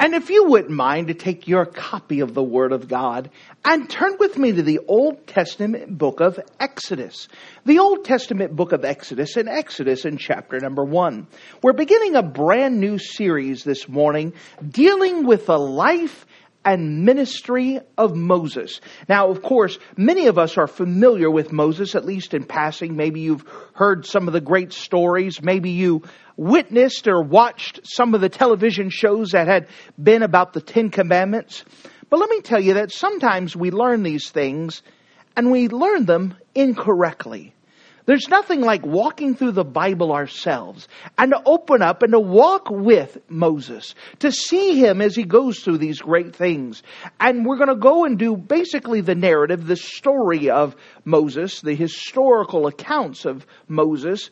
And if you wouldn't mind to take your copy of the Word of God and turn with me to the Old Testament book of Exodus. The Old Testament book of Exodus and Exodus in chapter number one. We're beginning a brand new series this morning dealing with the life and ministry of Moses. Now, of course, many of us are familiar with Moses, at least in passing. Maybe you've heard some of the great stories. Maybe you witnessed or watched some of the television shows that had been about the Ten Commandments. But let me tell you that sometimes we learn these things and we learn them incorrectly. There's nothing like walking through the Bible ourselves and to open up and to walk with Moses, to see him as he goes through these great things. And we're going to go and do basically the narrative, the story of Moses, the historical accounts of Moses,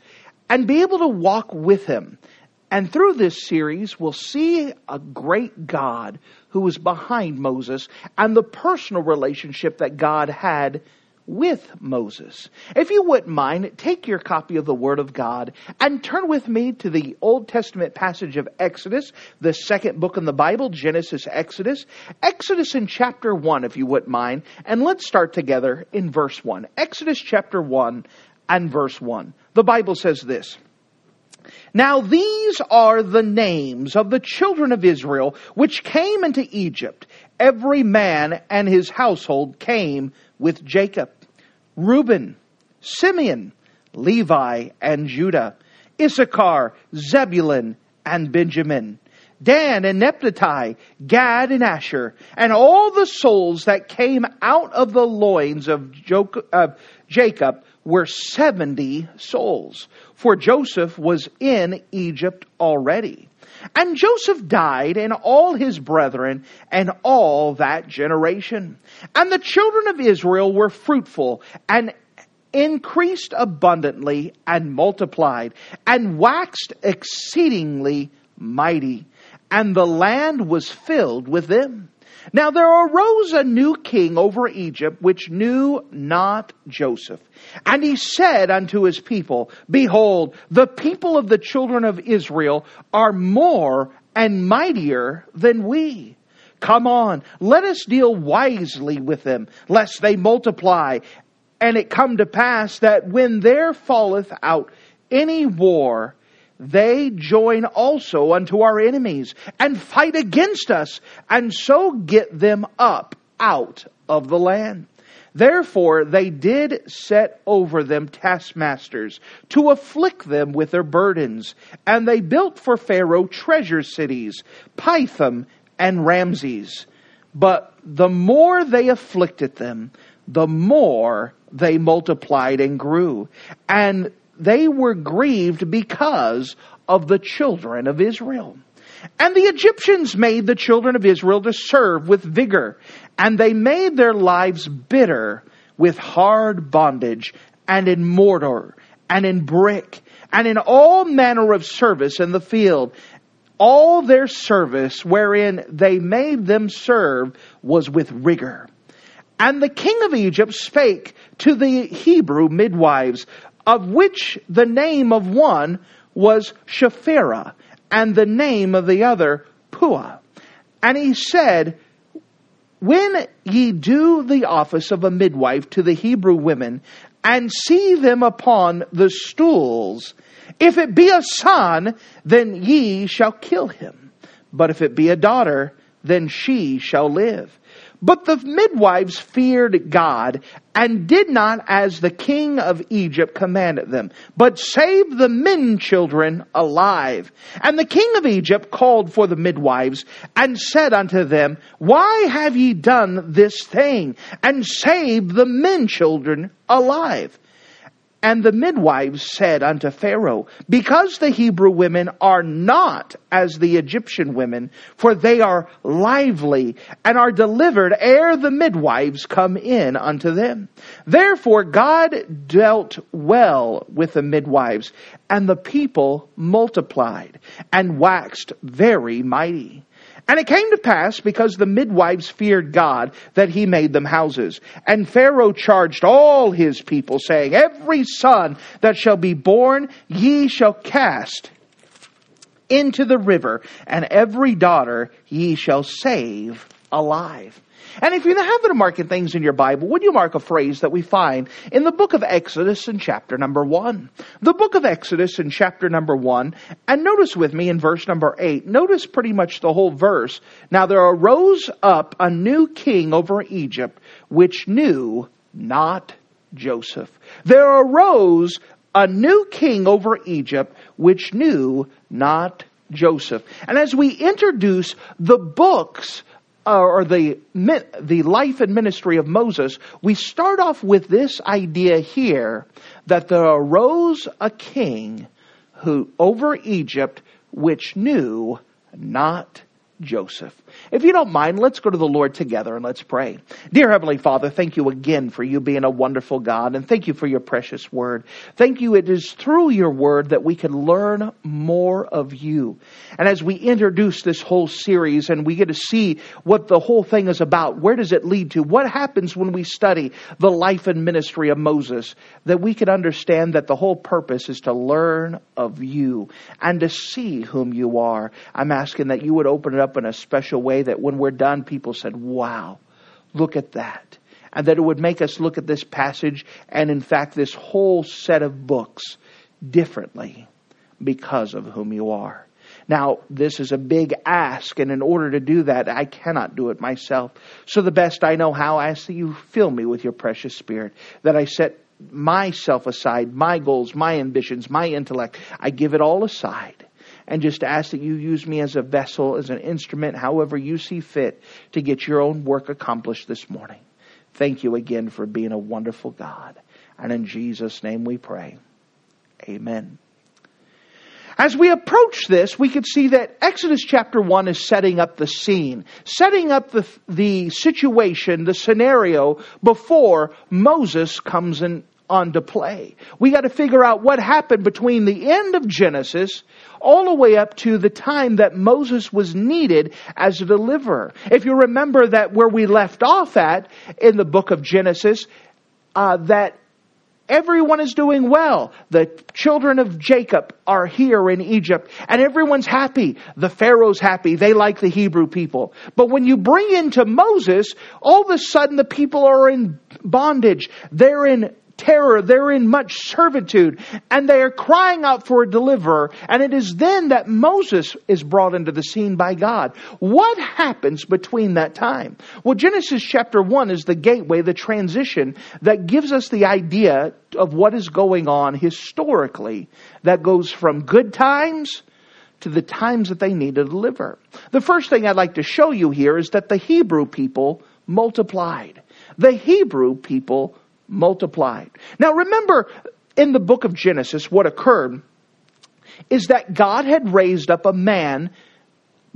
and be able to walk with him. And through this series, we'll see a great God who was behind Moses and the personal relationship that God had with Moses. If you wouldn't mind, take your copy of the Word of God and turn with me to the Old Testament passage of Exodus, the second book in the Bible, Genesis, Exodus. Exodus in chapter 1, if you wouldn't mind. And let's start together in verse 1. Exodus chapter 1 and verse 1. The Bible says this. Now these are the names of the children of Israel which came into Egypt. Every man and his household came with Jacob. Reuben, Simeon, Levi, and Judah, Issachar, Zebulun, and Benjamin, Dan and Naphtali, Gad and Asher, and all the souls that came out of the loins of Jacob were 70 souls, for Joseph was in Egypt already. And Joseph died, and all his brethren, and all that generation. And the children of Israel were fruitful, and increased abundantly, and multiplied, and waxed exceedingly mighty. And the land was filled with them. Now there arose a new king over Egypt, which knew not Joseph. And he said unto his people, Behold, the people of the children of Israel are more and mightier than we. Come on, let us deal wisely with them, lest they multiply. And it come to pass that when there falleth out any war, they join also unto our enemies and fight against us and so get them up out of the land. Therefore they did set over them taskmasters to afflict them with their burdens. And they built for Pharaoh treasure cities, Pithom and Ramses. But the more they afflicted them, the more they multiplied and grew. And they were grieved because of the children of Israel. And the Egyptians made the children of Israel to serve with vigor, and they made their lives bitter with hard bondage, and in mortar, and in brick, and in all manner of service in the field. All their service wherein they made them serve was with rigor. And the king of Egypt spake to the Hebrew midwives, of which the name of one was Shiphrah, and the name of the other Puah. And he said, When ye do the office of a midwife to the Hebrew women, and see them upon the stools, if it be a son, then ye shall kill him. But if it be a daughter, then she shall live. But the midwives feared God and did not as the king of Egypt commanded them, but saved the men children alive. And the king of Egypt called for the midwives and said unto them, Why have ye done this thing and saved the men children alive? And the midwives said unto Pharaoh, Because the Hebrew women are not as the Egyptian women, for they are lively and are delivered ere the midwives come in unto them. Therefore God dealt well with the midwives, and the people multiplied and waxed very mighty. And it came to pass, because the midwives feared God, that he made them houses. And Pharaoh charged all his people, saying, Every son that shall be born, ye shall cast into the river, and every daughter ye shall save alive. And if you have to marking things in your Bible, would you mark a phrase that we find in the book of Exodus in chapter number one? The book of Exodus in chapter number one, and notice with me in verse number eight, notice pretty much the whole verse. Now there arose up a new king over Egypt, which knew not Joseph. There arose a new king over Egypt, which knew not Joseph. And as we introduce the books uh, or the the life and ministry of Moses, we start off with this idea here that there arose a king who over Egypt which knew not Joseph. If you don't mind, let's go to the Lord together and let's pray. Dear Heavenly Father, thank you again for you being a wonderful God and thank you for your precious word. Thank you. It is through your word that we can learn more of you. And as we introduce this whole series and we get to see what the whole thing is about, where does it lead to? What happens when we study the life and ministry of Moses? That we can understand that the whole purpose is to learn of you and to see whom you are. I'm asking that you would open it up in a special way that when we're done, people said, wow, look at that. And that it would make us look at this passage and, in fact, this whole set of books differently because of whom you are. Now, this is a big ask, and in order to do that, I cannot do it myself. So, the best I know how, I ask that you fill me with your precious spirit, that I set myself aside, my goals, my ambitions, my intellect, I give it all aside and just ask that you use me as a vessel, as an instrument, however you see fit to get your own work accomplished this morning. Thank you again for being a wonderful God. And in Jesus' name we pray. Amen. As we approach this, we could see that Exodus chapter 1 is setting up the scene, setting up the, the situation, the scenario before Moses comes in, on to play. We got to figure out what happened between the end of Genesis all the way up to the time that Moses was needed as a deliverer. If you remember that where we left off at in the book of Genesis, uh, that Everyone is doing well. The children of Jacob are here in Egypt and everyone's happy. The Pharaoh's happy. They like the Hebrew people. But when you bring into Moses, all of a sudden the people are in bondage. They're in terror, they're in much servitude, and they are crying out for a deliverer. And it is then that Moses is brought into the scene by God. What happens between that time? Well, Genesis chapter 1 is the gateway, the transition that gives us the idea of what is going on historically that goes from good times to the times that they need to deliver. The first thing I'd like to show you here is that the Hebrew people multiplied. The Hebrew people multiplied. Now remember, in the book of Genesis, what occurred is that God had raised up a man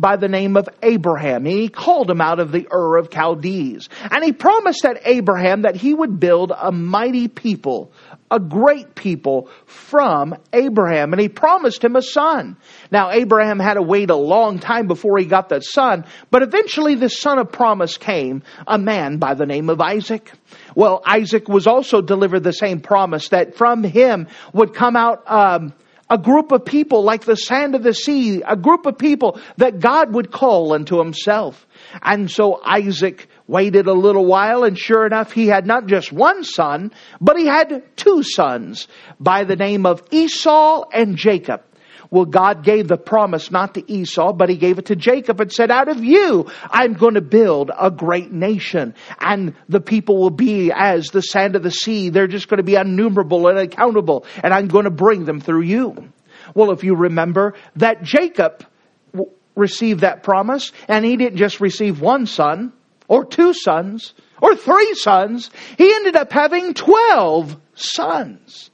by the name of Abraham. And he called him out of the Ur of Chaldees. And he promised that Abraham that he would build a mighty people, a great people from Abraham. And he promised him a son. Now, Abraham had to wait a long time before he got that son, but eventually the son of promise came, a man by the name of Isaac. Well, Isaac was also delivered the same promise that from him would come out, um, a group of people like the sand of the sea, a group of people that God would call unto himself. And so Isaac waited a little while and sure enough he had not just one son, but he had two sons by the name of Esau and Jacob. Well, God gave the promise not to Esau, but he gave it to Jacob and said, out of you, I'm going to build a great nation. And the people will be as the sand of the sea. They're just going to be innumerable and accountable. And I'm going to bring them through you. Well, if you remember that Jacob received that promise and he didn't just receive one son or two sons or three sons. He ended up having 12 sons.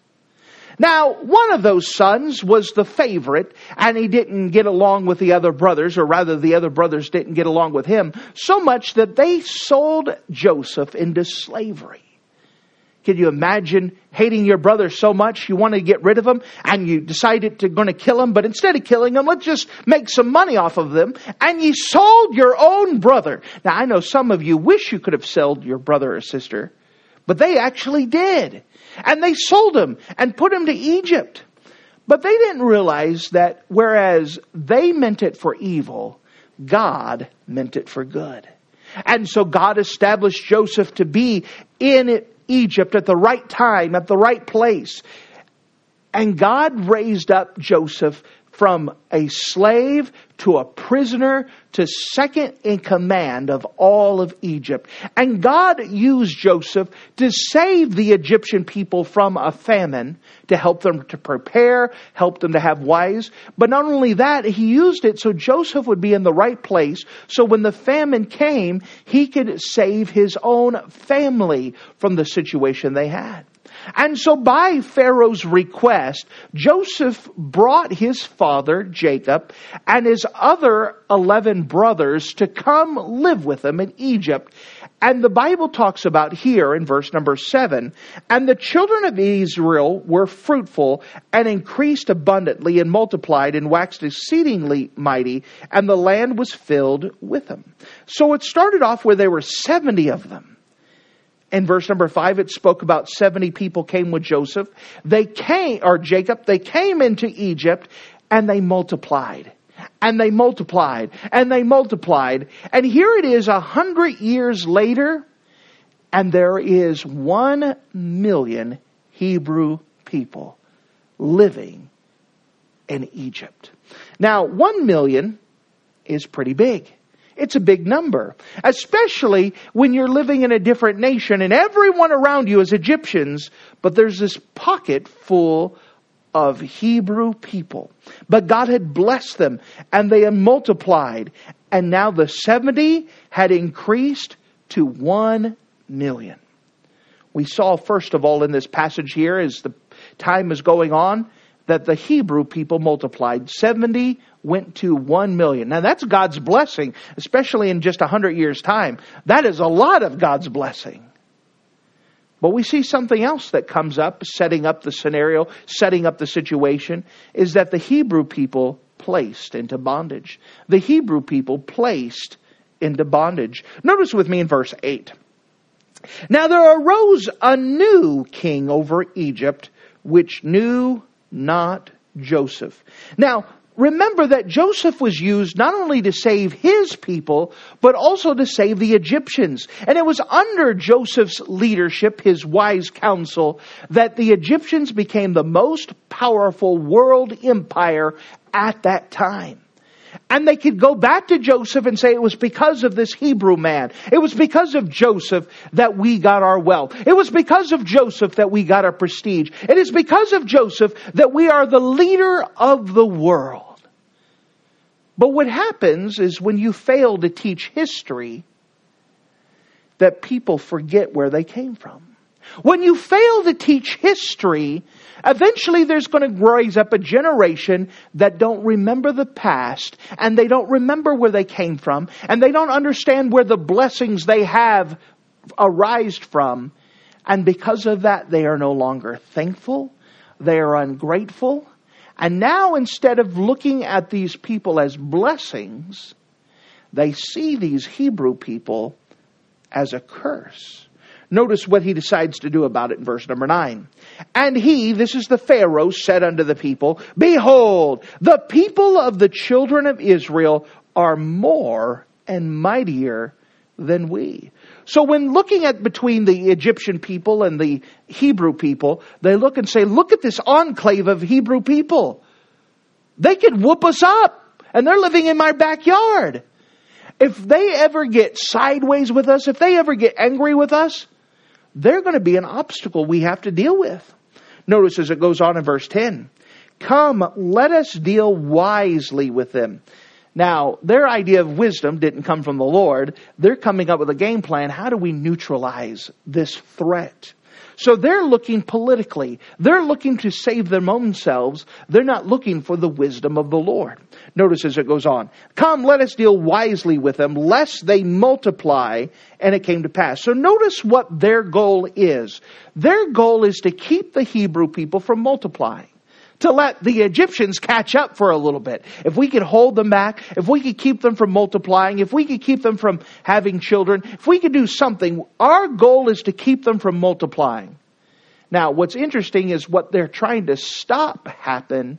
Now, one of those sons was the favorite, and he didn't get along with the other brothers, or rather, the other brothers didn't get along with him, so much that they sold Joseph into slavery. Can you imagine hating your brother so much you want to get rid of him and you decided to going to kill him, but instead of killing him, let's just make some money off of them and you sold your own brother. Now I know some of you wish you could have sold your brother or sister, but they actually did. And they sold him and put him to Egypt. But they didn't realize that whereas they meant it for evil, God meant it for good. And so God established Joseph to be in Egypt at the right time, at the right place. And God raised up Joseph from a slave to a prisoner to second in command of all of Egypt. And God used Joseph to save the Egyptian people from a famine, to help them to prepare, help them to have wives. But not only that, he used it so Joseph would be in the right place, so when the famine came, he could save his own family from the situation they had. And so by Pharaoh's request, Joseph brought his father, Jacob, and his other 11 brothers to come live with him in Egypt. And the Bible talks about here in verse number 7, and the children of Israel were fruitful and increased abundantly and multiplied and waxed exceedingly mighty, and the land was filled with them. So it started off where there were 70 of them in verse number five, it spoke about 70 people came with Joseph. They came, or Jacob, they came into Egypt and they multiplied. And they multiplied. And they multiplied. And here it is a hundred years later, and there is one million Hebrew people living in Egypt. Now, one million is pretty big. It's a big number, especially when you're living in a different nation and everyone around you is Egyptians, but there's this pocket full of Hebrew people. But God had blessed them and they had multiplied, and now the 70 had increased to 1 million. We saw, first of all, in this passage here, as the time is going on, that the Hebrew people multiplied. 70 went to 1 million. Now that's God's blessing, especially in just a 100 years' time. That is a lot of God's blessing. But we see something else that comes up, setting up the scenario, setting up the situation, is that the Hebrew people placed into bondage. The Hebrew people placed into bondage. Notice with me in verse 8. Now there arose a new king over Egypt, which knew not Joseph. Now, remember that Joseph was used not only to save his people, but also to save the Egyptians. And it was under Joseph's leadership, his wise counsel, that the Egyptians became the most powerful world empire at that time. And they could go back to Joseph and say it was because of this Hebrew man. It was because of Joseph that we got our wealth. It was because of Joseph that we got our prestige. It is because of Joseph that we are the leader of the world. But what happens is when you fail to teach history, that people forget where they came from. When you fail to teach history, eventually there's going to rise up a generation that don't remember the past and they don't remember where they came from and they don't understand where the blessings they have arised from. And because of that, they are no longer thankful. They are ungrateful. And now instead of looking at these people as blessings, they see these Hebrew people as a curse. Notice what he decides to do about it in verse number 9. And he, this is the Pharaoh, said unto the people, Behold, the people of the children of Israel are more and mightier than we. So when looking at between the Egyptian people and the Hebrew people, they look and say, look at this enclave of Hebrew people. They could whoop us up and they're living in my backyard. If they ever get sideways with us, if they ever get angry with us, they're going to be an obstacle we have to deal with. Notice as it goes on in verse 10 Come, let us deal wisely with them. Now, their idea of wisdom didn't come from the Lord. They're coming up with a game plan. How do we neutralize this threat? So they're looking politically. They're looking to save their own selves. They're not looking for the wisdom of the Lord. Notice as it goes on. Come, let us deal wisely with them, lest they multiply. And it came to pass. So notice what their goal is. Their goal is to keep the Hebrew people from multiplying to let the Egyptians catch up for a little bit. If we could hold them back, if we could keep them from multiplying, if we could keep them from having children, if we could do something, our goal is to keep them from multiplying. Now, what's interesting is what they're trying to stop happen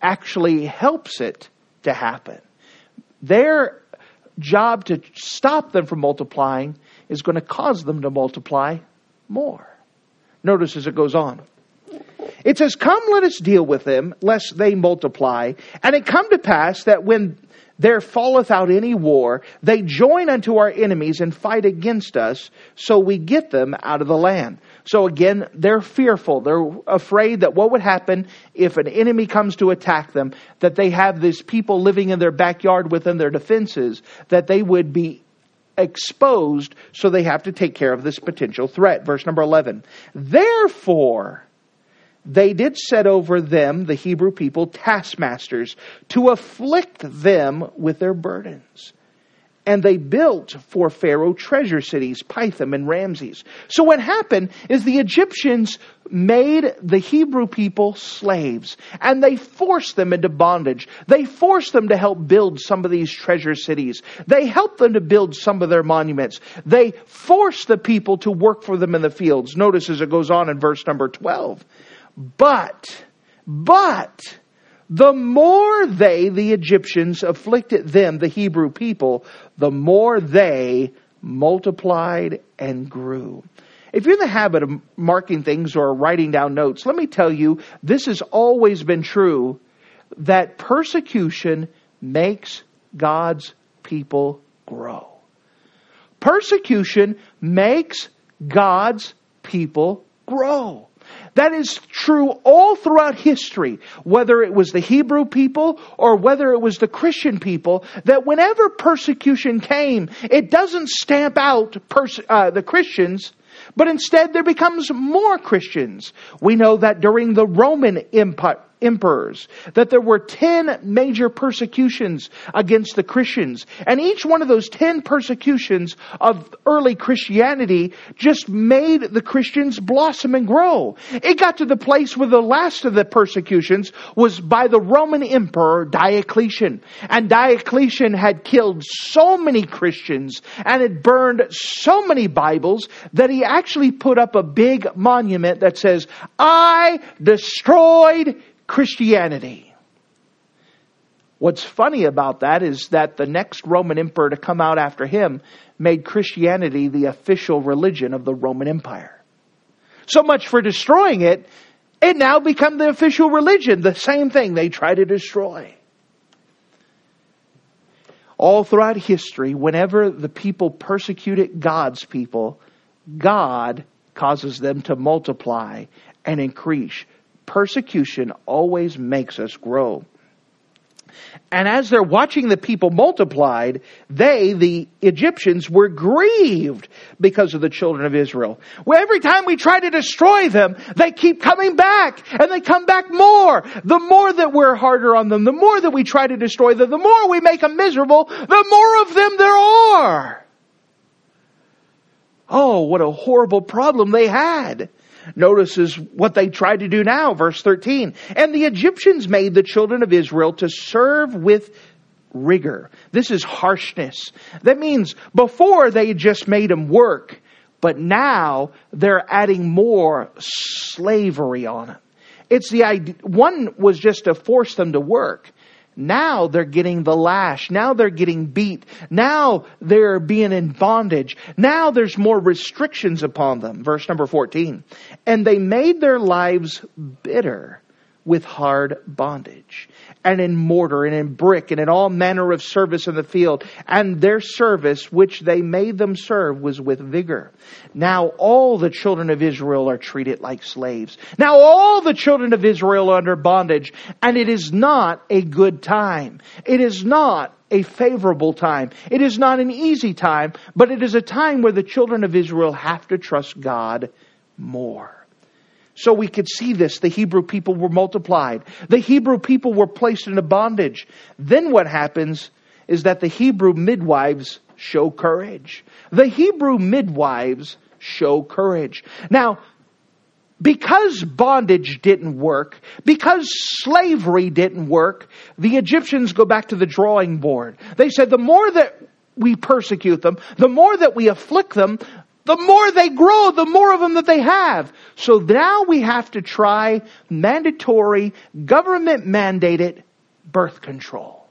actually helps it to happen. Their job to stop them from multiplying is going to cause them to multiply more. Notice as it goes on. It says, Come, let us deal with them, lest they multiply. And it come to pass that when there falleth out any war, they join unto our enemies and fight against us, so we get them out of the land. So again, they're fearful. They're afraid that what would happen if an enemy comes to attack them, that they have these people living in their backyard within their defenses, that they would be exposed, so they have to take care of this potential threat. Verse number 11. Therefore, they did set over them, the Hebrew people, taskmasters, to afflict them with their burdens. And they built for Pharaoh treasure cities, Pithom and Ramses. So what happened is the Egyptians made the Hebrew people slaves and they forced them into bondage. They forced them to help build some of these treasure cities. They helped them to build some of their monuments. They forced the people to work for them in the fields. Notice as it goes on in verse number 12. But, but, the more they, the Egyptians, afflicted them, the Hebrew people, the more they multiplied and grew. If you're in the habit of marking things or writing down notes, let me tell you, this has always been true that persecution makes God's people grow. Persecution makes God's people grow. That is true all throughout history, whether it was the Hebrew people or whether it was the Christian people, that whenever persecution came, it doesn't stamp out pers- uh, the Christians, but instead there becomes more Christians. We know that during the Roman Empire, emperors, that there were 10 major persecutions against the Christians. And each one of those 10 persecutions of early Christianity just made the Christians blossom and grow. It got to the place where the last of the persecutions was by the Roman emperor Diocletian. And Diocletian had killed so many Christians and had burned so many Bibles that he actually put up a big monument that says, I destroyed Christianity. What's funny about that is that the next Roman emperor to come out after him made Christianity the official religion of the Roman Empire. So much for destroying it, it now become the official religion. The same thing they try to destroy. All throughout history, whenever the people persecuted God's people, God causes them to multiply and increase persecution always makes us grow. And as they're watching the people multiplied, they, the Egyptians, were grieved because of the children of Israel. Well, every time we try to destroy them, they keep coming back, and they come back more. The more that we're harder on them, the more that we try to destroy them, the more we make them miserable, the more of them there are. Oh, what a horrible problem they had notices what they tried to do now, verse 13. And the Egyptians made the children of Israel to serve with rigor. This is harshness. That means before they just made them work, but now they're adding more slavery on it. It's the idea, one was just to force them to work. Now they're getting the lash. Now they're getting beat. Now they're being in bondage. Now there's more restrictions upon them. Verse number 14. And they made their lives bitter with hard bondage and in mortar and in brick and in all manner of service in the field. And their service, which they made them serve, was with vigor. Now all the children of Israel are treated like slaves. Now all the children of Israel are under bondage, and it is not a good time. It is not a favorable time. It is not an easy time, but it is a time where the children of Israel have to trust God more. So we could see this. The Hebrew people were multiplied. The Hebrew people were placed into bondage. Then what happens is that the Hebrew midwives show courage. The Hebrew midwives show courage. Now, because bondage didn't work, because slavery didn't work, the Egyptians go back to the drawing board. They said the more that we persecute them, the more that we afflict them, the more they grow, the more of them that they have. So now we have to try mandatory, government mandated birth control.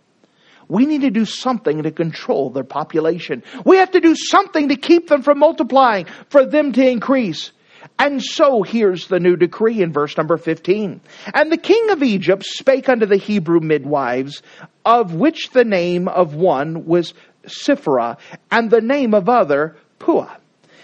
We need to do something to control their population. We have to do something to keep them from multiplying, for them to increase. And so here's the new decree in verse number 15. And the king of Egypt spake unto the Hebrew midwives, of which the name of one was Shiphrah, and the name of other Puah.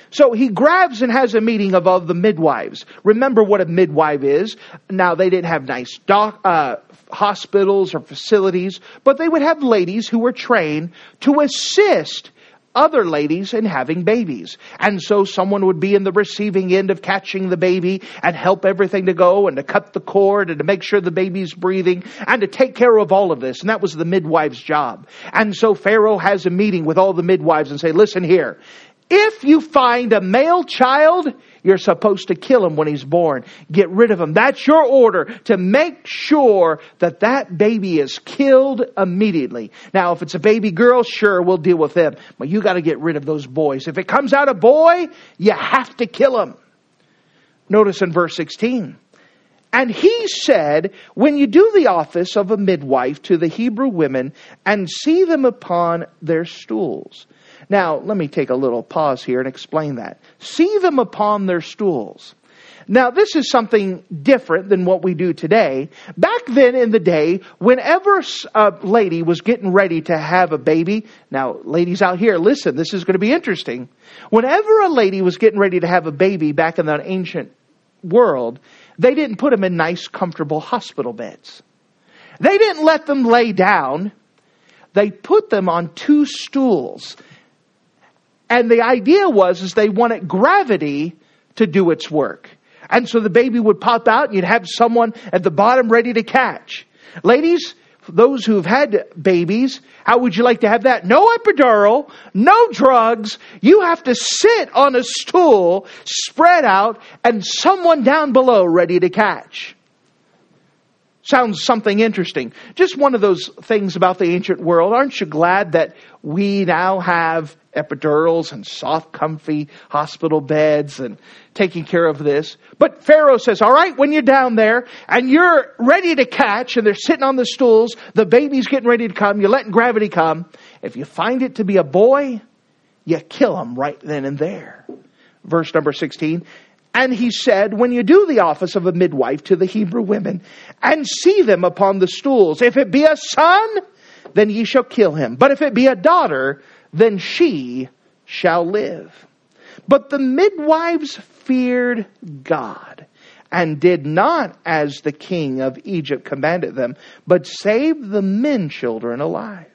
So he grabs and has a meeting of all the midwives. Remember what a midwife is. Now they didn't have nice doc, uh, hospitals or facilities, but they would have ladies who were trained to assist other ladies in having babies. And so someone would be in the receiving end of catching the baby and help everything to go and to cut the cord and to make sure the baby's breathing and to take care of all of this. And that was the midwife's job. And so Pharaoh has a meeting with all the midwives and say, listen here, if you find a male child, you're supposed to kill him when he's born. Get rid of him. That's your order to make sure that that baby is killed immediately. Now, if it's a baby girl, sure, we'll deal with them. But you gotta get rid of those boys. If it comes out a boy, you have to kill him. Notice in verse 16. And he said, when you do the office of a midwife to the Hebrew women and see them upon their stools, now, let me take a little pause here and explain that. See them upon their stools. Now, this is something different than what we do today. Back then in the day, whenever a lady was getting ready to have a baby, now, ladies out here, listen, this is going to be interesting. Whenever a lady was getting ready to have a baby back in that ancient world, they didn't put them in nice, comfortable hospital beds. They didn't let them lay down. They put them on two stools and the idea was is they wanted gravity to do its work. And so the baby would pop out and you'd have someone at the bottom ready to catch. Ladies, those who've had babies, how would you like to have that? No epidural, no drugs. You have to sit on a stool, spread out, and someone down below ready to catch. Sounds something interesting. Just one of those things about the ancient world. Aren't you glad that we now have epidurals and soft, comfy hospital beds and taking care of this? But Pharaoh says, all right, when you're down there and you're ready to catch and they're sitting on the stools, the baby's getting ready to come, you're letting gravity come. If you find it to be a boy, you kill him right then and there. Verse number 16. And he said, when you do the office of a midwife to the Hebrew women and see them upon the stools, if it be a son, then ye shall kill him. But if it be a daughter, then she shall live. But the midwives feared God and did not as the king of Egypt commanded them, but saved the men children alive.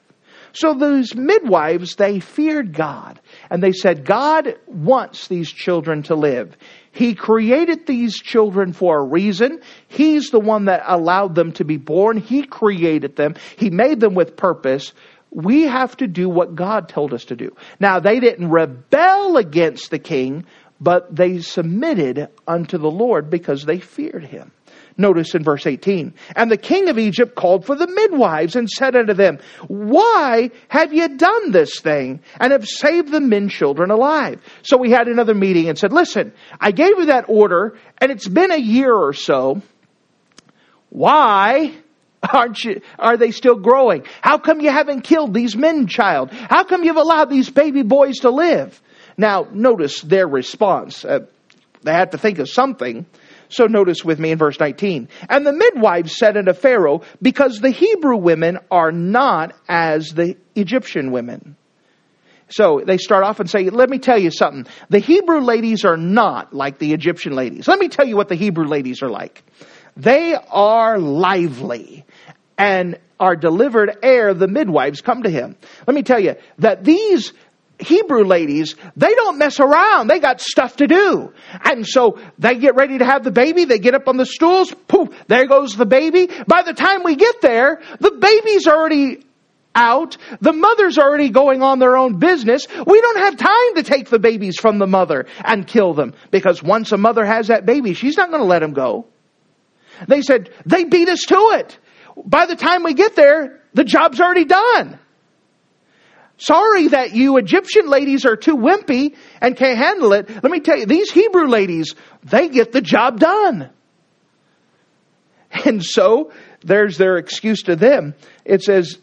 So those midwives, they feared God and they said, God wants these children to live. He created these children for a reason. He's the one that allowed them to be born. He created them. He made them with purpose. We have to do what God told us to do. Now, they didn't rebel against the king, but they submitted unto the Lord because they feared him. Notice in verse 18. And the king of Egypt called for the midwives and said unto them, Why have ye done this thing and have saved the men children alive? So we had another meeting and said, Listen, I gave you that order and it's been a year or so. Why aren't you, are they still growing? How come you haven't killed these men child? How come you've allowed these baby boys to live? Now, notice their response. Uh, they had to think of something. So notice with me in verse 19. And the midwives said unto Pharaoh, because the Hebrew women are not as the Egyptian women. So they start off and say, let me tell you something. The Hebrew ladies are not like the Egyptian ladies. Let me tell you what the Hebrew ladies are like. They are lively and are delivered ere the midwives come to him. Let me tell you that these Hebrew ladies, they don't mess around. They got stuff to do. And so they get ready to have the baby. They get up on the stools. Poof, there goes the baby. By the time we get there, the baby's already out. The mother's already going on their own business. We don't have time to take the babies from the mother and kill them because once a mother has that baby, she's not going to let them go. They said, they beat us to it. By the time we get there, the job's already done. Sorry that you Egyptian ladies are too wimpy and can't handle it. Let me tell you, these Hebrew ladies, they get the job done. And so, there's their excuse to them. It says,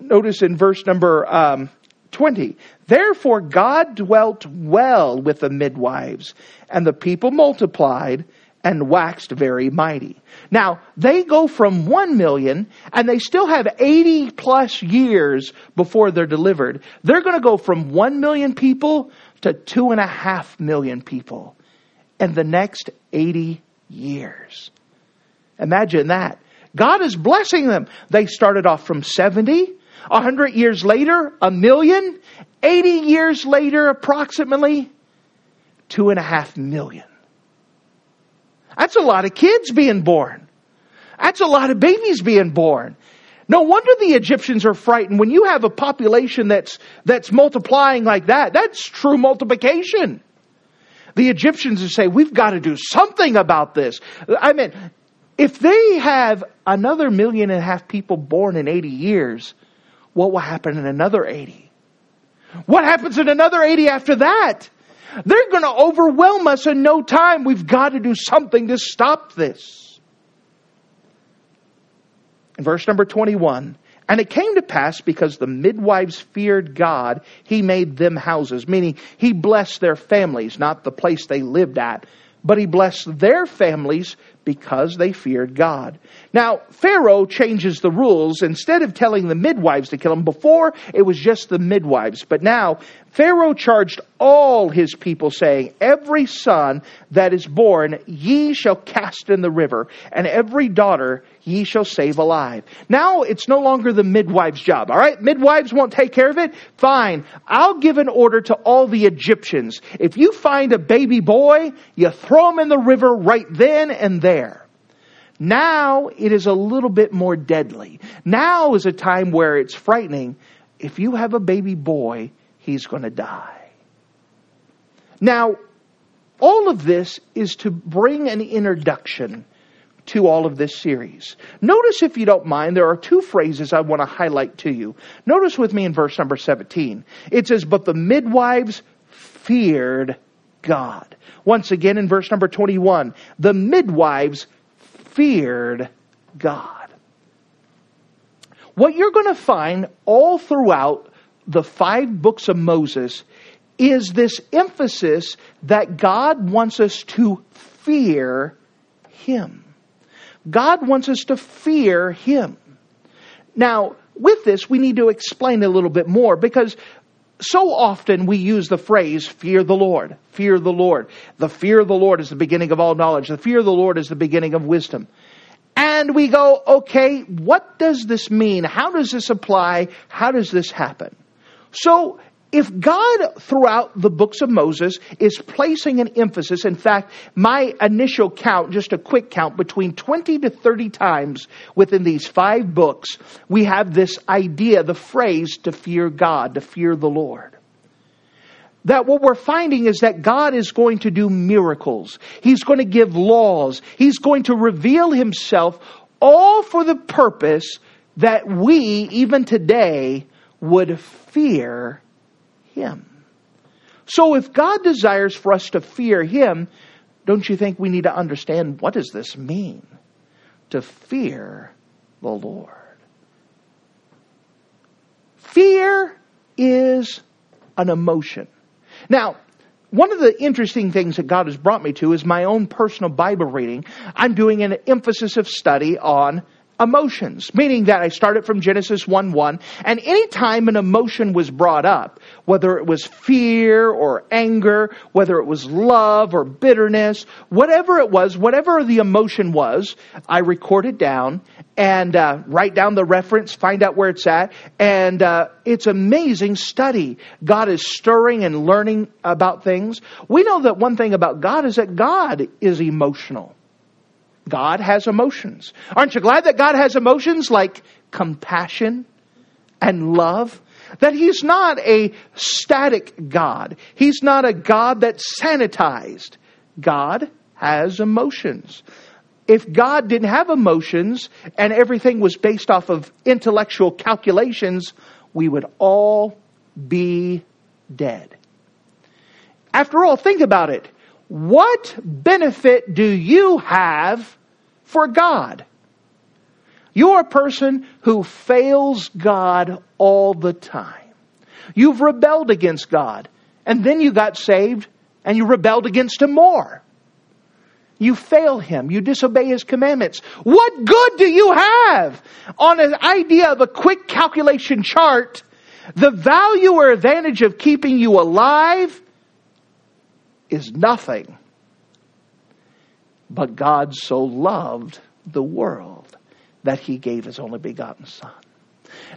notice in verse number um, 20, Therefore God dwelt well with the midwives, and the people multiplied and waxed very mighty. Now, they go from 1 million and they still have 80 plus years before they're delivered. They're going to go from 1 million people to 2.5 million people in the next 80 years. Imagine that. God is blessing them. They started off from 70, 100 years later, a million, 80 years later, approximately, 2.5 million. That's a lot of kids being born. That's a lot of babies being born. No wonder the Egyptians are frightened. When you have a population that's, that's multiplying like that, that's true multiplication. The Egyptians say, we've got to do something about this. I mean, if they have another million and a half people born in 80 years, what will happen in another 80? What happens in another 80 after that? They're going to overwhelm us in no time. We've got to do something to stop this. In verse number 21, and it came to pass because the midwives feared God, he made them houses, meaning he blessed their families, not the place they lived at, but he blessed their families because they feared God. Now, Pharaoh changes the rules. Instead of telling the midwives to kill him, before it was just the midwives. But now, Pharaoh charged all his people, saying, Every son that is born ye shall cast in the river, and every daughter ye shall save alive. Now it's no longer the midwife's job. All right, midwives won't take care of it. Fine. I'll give an order to all the Egyptians. If you find a baby boy, you throw him in the river right then and there. Now it is a little bit more deadly. Now is a time where it's frightening. If you have a baby boy, he's going to die. Now, all of this is to bring an introduction to all of this series. Notice, if you don't mind, there are two phrases I want to highlight to you. Notice with me in verse number 17. It says, But the midwives feared God. Once again in verse number 21, the midwives feared God. What you're going to find all throughout the five books of Moses is this emphasis that God wants us to fear Him. God wants us to fear Him. Now, with this, we need to explain a little bit more because so often we use the phrase, fear the Lord, fear the Lord. The fear of the Lord is the beginning of all knowledge. The fear of the Lord is the beginning of wisdom. And we go, okay, what does this mean? How does this apply? How does this happen? So if God throughout the books of Moses is placing an emphasis, in fact, my initial count, just a quick count, between 20 to 30 times within these five books, we have this idea, the phrase to fear God, to fear the Lord. That what we're finding is that God is going to do miracles. He's going to give laws. He's going to reveal Himself all for the purpose that we, even today, would fear him. So if God desires for us to fear Him, don't you think we need to understand what does this mean? To fear the Lord. Fear is an emotion. Now, one of the interesting things that God has brought me to is my own personal Bible reading. I'm doing an emphasis of study on emotions, meaning that I started from Genesis 1 1, and anytime an emotion was brought up, whether it was fear or anger, whether it was love or bitterness, whatever it was, whatever the emotion was, I record it down and uh, write down the reference, find out where it's at, and uh, it's amazing study. God is stirring and learning about things. We know that one thing about God is that God is emotional. God has emotions. Aren't you glad that God has emotions like compassion and love? That He's not a static God. He's not a God that's sanitized. God has emotions. If God didn't have emotions and everything was based off of intellectual calculations, we would all be dead. After all, think about it. What benefit do you have for God? You're a person who fails God all the time. You've rebelled against God, and then you got saved, and you rebelled against Him more. You fail Him. You disobey His commandments. What good do you have on an idea of a quick calculation chart? The value or advantage of keeping you alive is nothing. But God so loved the world that he gave his only begotten Son.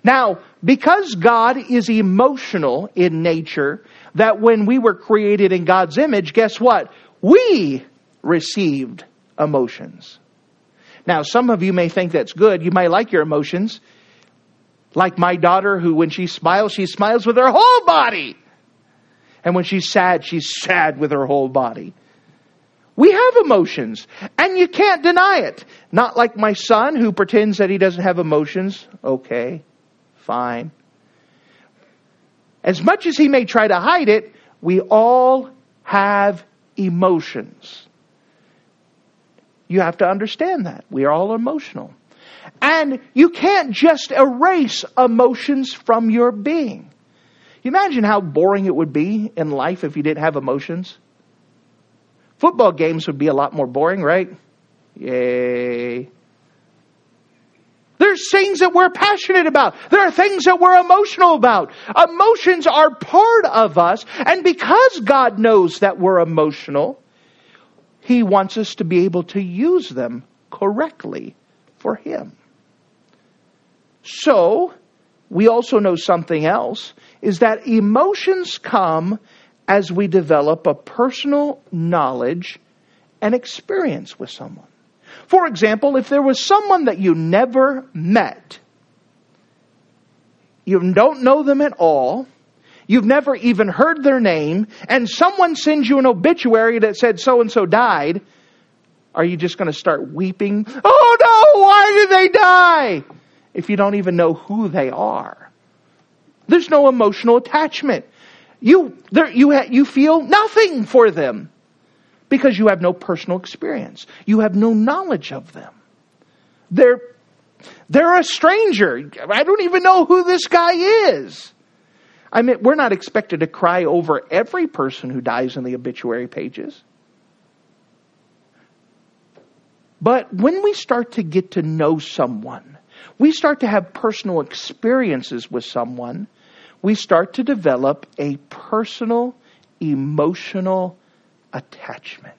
Now, because God is emotional in nature, that when we were created in God's image, guess what? We received emotions. Now, some of you may think that's good. You may like your emotions. Like my daughter, who when she smiles, she smiles with her whole body. And when she's sad, she's sad with her whole body. We have emotions, and you can't deny it. Not like my son who pretends that he doesn't have emotions. Okay, fine. As much as he may try to hide it, we all have emotions. You have to understand that. We are all emotional. And you can't just erase emotions from your being. You imagine how boring it would be in life if you didn't have emotions? Football games would be a lot more boring, right? Yay. There's things that we're passionate about. There are things that we're emotional about. Emotions are part of us, and because God knows that we're emotional, He wants us to be able to use them correctly for Him. So, we also know something else is that emotions come as we develop a personal knowledge and experience with someone. For example, if there was someone that you never met, you don't know them at all, you've never even heard their name, and someone sends you an obituary that said so and so died, are you just going to start weeping? Oh no, why did they die? If you don't even know who they are. There's no emotional attachment. You, there, you, ha, you feel nothing for them because you have no personal experience. You have no knowledge of them. They're, they're a stranger. I don't even know who this guy is. I mean, we're not expected to cry over every person who dies in the obituary pages. But when we start to get to know someone, we start to have personal experiences with someone, we start to develop a personal, emotional attachment.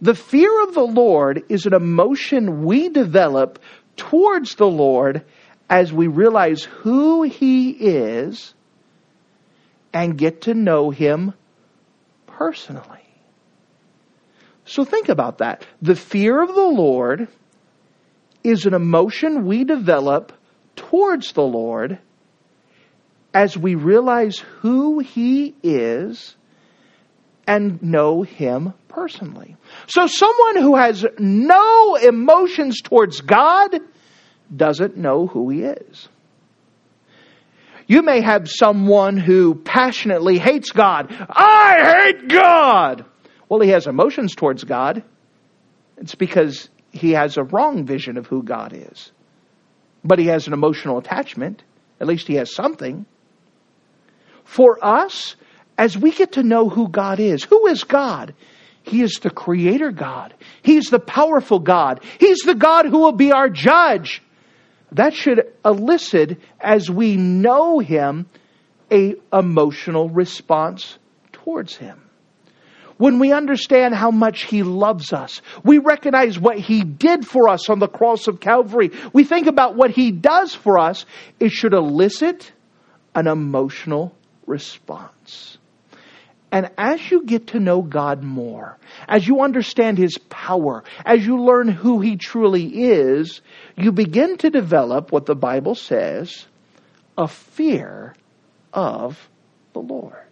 The fear of the Lord is an emotion we develop towards the Lord as we realize who He is and get to know Him personally. So think about that. The fear of the Lord is an emotion we develop towards the Lord as we realize who He is and know Him personally. So someone who has no emotions towards God doesn't know who He is. You may have someone who passionately hates God. I hate God! Well, he has emotions towards God. It's because he has a wrong vision of who God is. But he has an emotional attachment. At least he has something for us, as we get to know who God is, who is God? He is the creator God. He's the powerful God. He's the God who will be our judge. That should elicit, as we know Him, a emotional response towards Him. When we understand how much He loves us, we recognize what He did for us on the cross of Calvary. We think about what He does for us. It should elicit an emotional response. And as you get to know God more, as you understand His power, as you learn who He truly is, you begin to develop what the Bible says a fear of the Lord.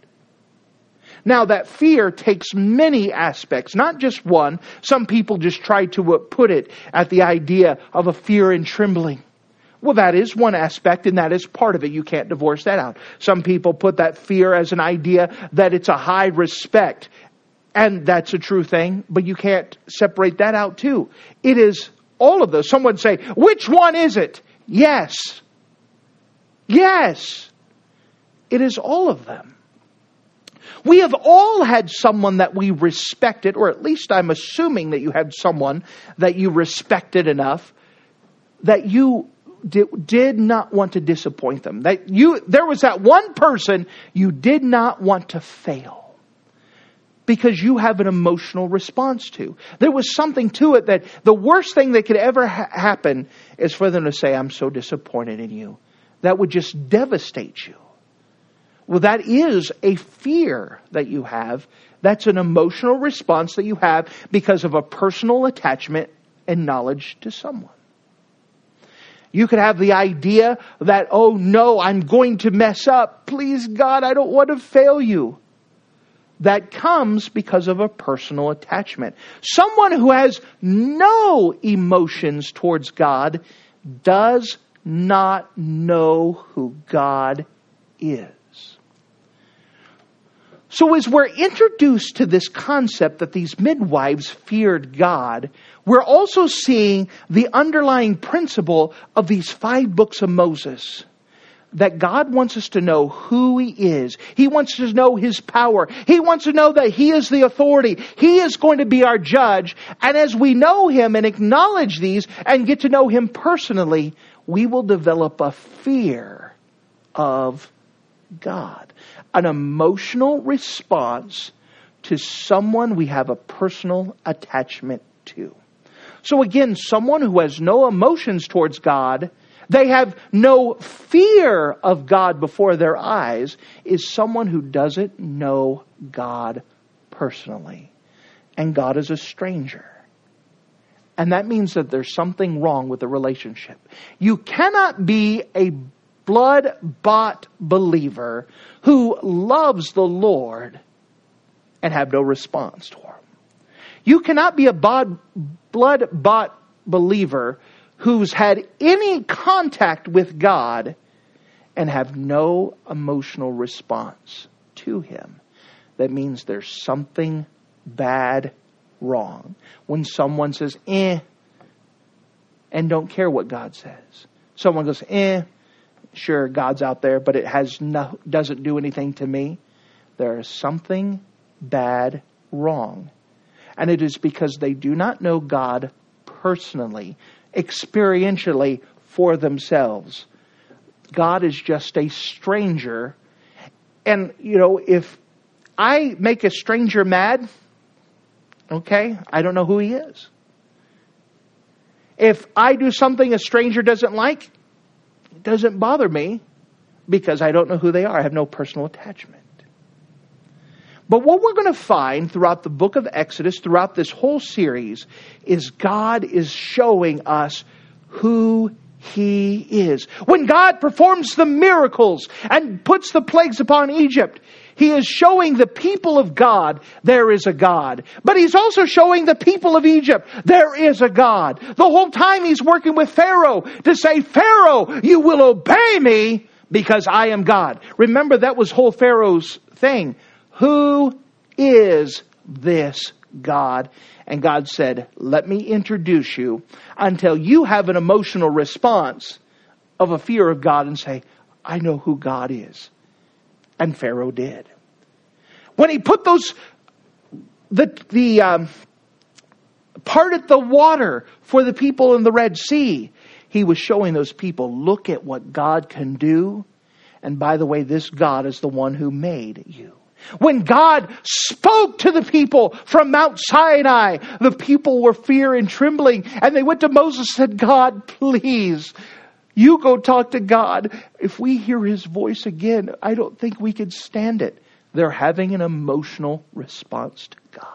Now, that fear takes many aspects, not just one. Some people just try to uh, put it at the idea of a fear and trembling. Well, that is one aspect, and that is part of it. You can't divorce that out. Some people put that fear as an idea that it's a high respect, and that's a true thing, but you can't separate that out too. It is all of those. Someone say, which one is it? Yes. Yes. It is all of them. We have all had someone that we respected, or at least I'm assuming that you had someone that you respected enough that you did, not want to disappoint them. That you, there was that one person you did not want to fail because you have an emotional response to. There was something to it that the worst thing that could ever ha- happen is for them to say, I'm so disappointed in you. That would just devastate you. Well, that is a fear that you have. That's an emotional response that you have because of a personal attachment and knowledge to someone. You could have the idea that, oh no, I'm going to mess up. Please God, I don't want to fail you. That comes because of a personal attachment. Someone who has no emotions towards God does not know who God is. So, as we're introduced to this concept that these midwives feared God, we're also seeing the underlying principle of these five books of Moses. That God wants us to know who He is. He wants us to know His power. He wants to know that He is the authority. He is going to be our judge. And as we know Him and acknowledge these and get to know Him personally, we will develop a fear of God. An emotional response to someone we have a personal attachment to. So again, someone who has no emotions towards God, they have no fear of God before their eyes, is someone who doesn't know God personally. And God is a stranger. And that means that there's something wrong with the relationship. You cannot be a blood bought believer who loves the Lord and have no response to Him. You cannot be a blood bought believer who's had any contact with God and have no emotional response to Him. That means there's something bad wrong. When someone says, eh, and don't care what God says. Someone goes, eh, sure, God's out there, but it has no, doesn't do anything to me. There is something bad wrong. And it is because they do not know God personally, experientially for themselves. God is just a stranger. And, you know, if I make a stranger mad, okay, I don't know who he is. If I do something a stranger doesn't like, doesn't bother me because I don't know who they are. I have no personal attachment. But what we're going to find throughout the book of Exodus, throughout this whole series, is God is showing us who He is. When God performs the miracles and puts the plagues upon Egypt, He is showing the people of God there is a God. But He's also showing the people of Egypt there is a God. The whole time He's working with Pharaoh to say, Pharaoh, you will obey me because I am God. Remember that was whole Pharaoh's thing. Who is this God? And God said, Let me introduce you until you have an emotional response of a fear of God and say, I know who God is. And Pharaoh did. When he put those the, the um, parted the water for the people in the Red Sea. He was showing those people, look at what God can do. And by the way, this God is the one who made you. When God spoke to the people from Mount Sinai, the people were fear and trembling, and they went to Moses and said, God, please, you go talk to God. If we hear his voice again, I don't think we could stand it. They're having an emotional response to God.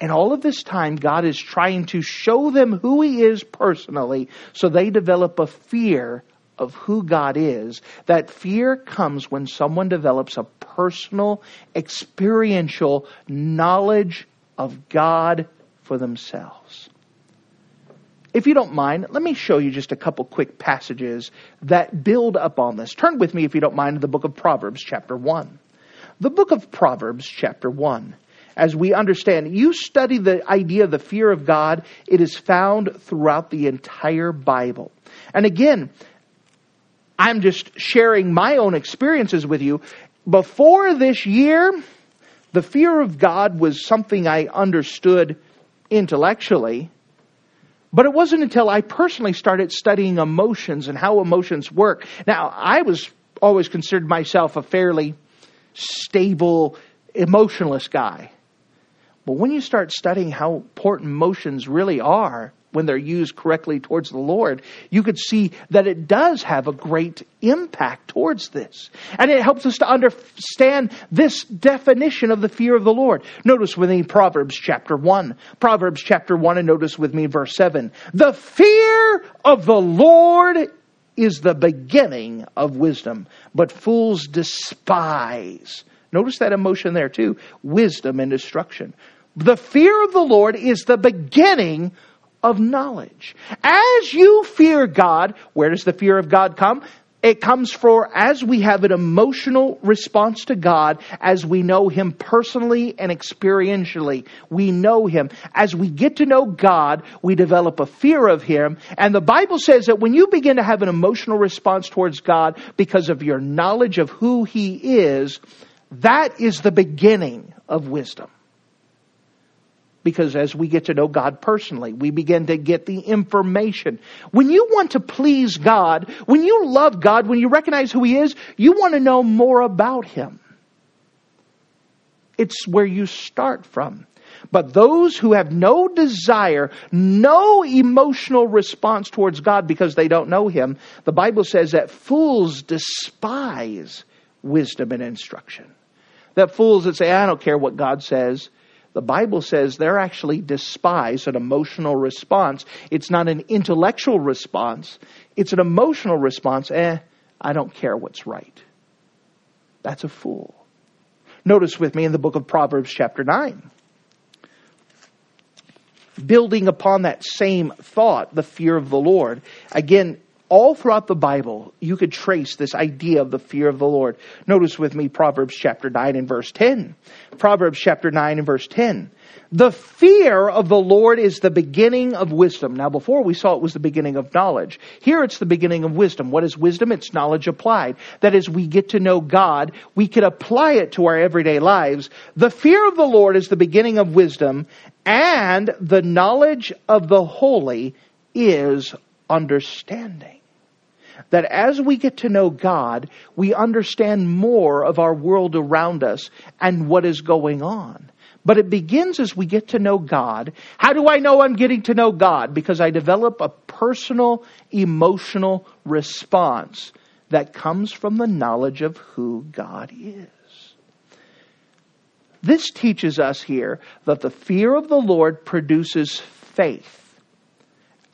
And all of this time, God is trying to show them who He is personally so they develop a fear of who God is. That fear comes when someone develops a personal, experiential knowledge of God for themselves. If you don't mind, let me show you just a couple quick passages that build up on this. Turn with me, if you don't mind, to the book of Proverbs, chapter 1. The book of Proverbs, chapter 1 as we understand. You study the idea of the fear of God, it is found throughout the entire Bible. And again, I'm just sharing my own experiences with you. Before this year, the fear of God was something I understood intellectually. But it wasn't until I personally started studying emotions and how emotions work. Now, I was always considered myself a fairly stable, emotionless guy. But when you start studying how important emotions really are, when they're used correctly towards the Lord, you could see that it does have a great impact towards this. And it helps us to understand this definition of the fear of the Lord. Notice with me Proverbs chapter 1. Proverbs chapter 1 and notice with me verse 7. The fear of the Lord is the beginning of wisdom, but fools despise. Notice that emotion there too. Wisdom and destruction. The fear of the Lord is the beginning of knowledge. As you fear God, where does the fear of God come? It comes for as we have an emotional response to God, as we know Him personally and experientially. We know Him. As we get to know God, we develop a fear of Him. And the Bible says that when you begin to have an emotional response towards God because of your knowledge of who He is, that is the beginning of wisdom because as we get to know God personally, we begin to get the information. When you want to please God, when you love God, when you recognize who He is, you want to know more about Him. It's where you start from. But those who have no desire, no emotional response towards God because they don't know Him, the Bible says that fools despise wisdom and instruction. That fools that say, I don't care what God says, the Bible says they're actually despise an emotional response. It's not an intellectual response, it's an emotional response. Eh, I don't care what's right. That's a fool. Notice with me in the book of Proverbs, chapter 9. Building upon that same thought, the fear of the Lord. Again, all throughout the Bible, you could trace this idea of the fear of the Lord. Notice with me Proverbs chapter 9 and verse 10. Proverbs chapter 9 and verse 10. The fear of the Lord is the beginning of wisdom. Now, before we saw it was the beginning of knowledge. Here it's the beginning of wisdom. What is wisdom? It's knowledge applied. That is, we get to know God, we can apply it to our everyday lives. The fear of the Lord is the beginning of wisdom, and the knowledge of the holy is understanding that as we get to know God, we understand more of our world around us and what is going on. But it begins as we get to know God. How do I know I'm getting to know God? Because I develop a personal, emotional response that comes from the knowledge of who God is. This teaches us here that the fear of the Lord produces faith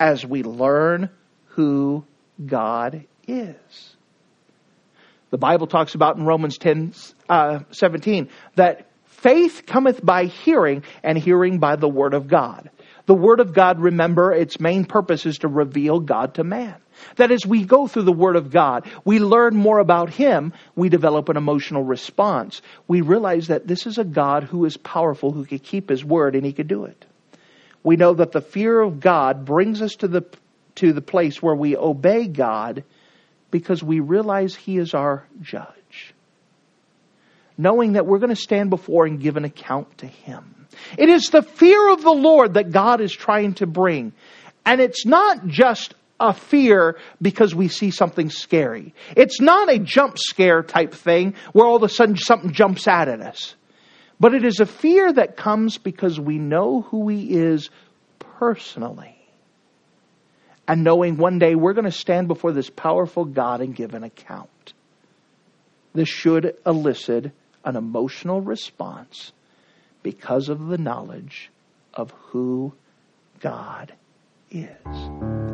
as we learn who God is. The Bible talks about in Romans 10 uh, 17 that faith cometh by hearing, and hearing by the Word of God. The Word of God, remember, its main purpose is to reveal God to man. That as we go through the Word of God, we learn more about Him, we develop an emotional response. We realize that this is a God who is powerful, who can keep His Word, and He can do it. We know that the fear of God brings us to the to the place where we obey God because we realize He is our judge. knowing that we're going to stand before and give an account to Him. It is the fear of the Lord that God is trying to bring. And it's not just a fear because we see something scary. It's not a jump scare type thing where all of a sudden something jumps out at us. But it is a fear that comes because we know who He is personally. And knowing one day we're going to stand before this powerful God and give an account. This should elicit an emotional response because of the knowledge of who God is.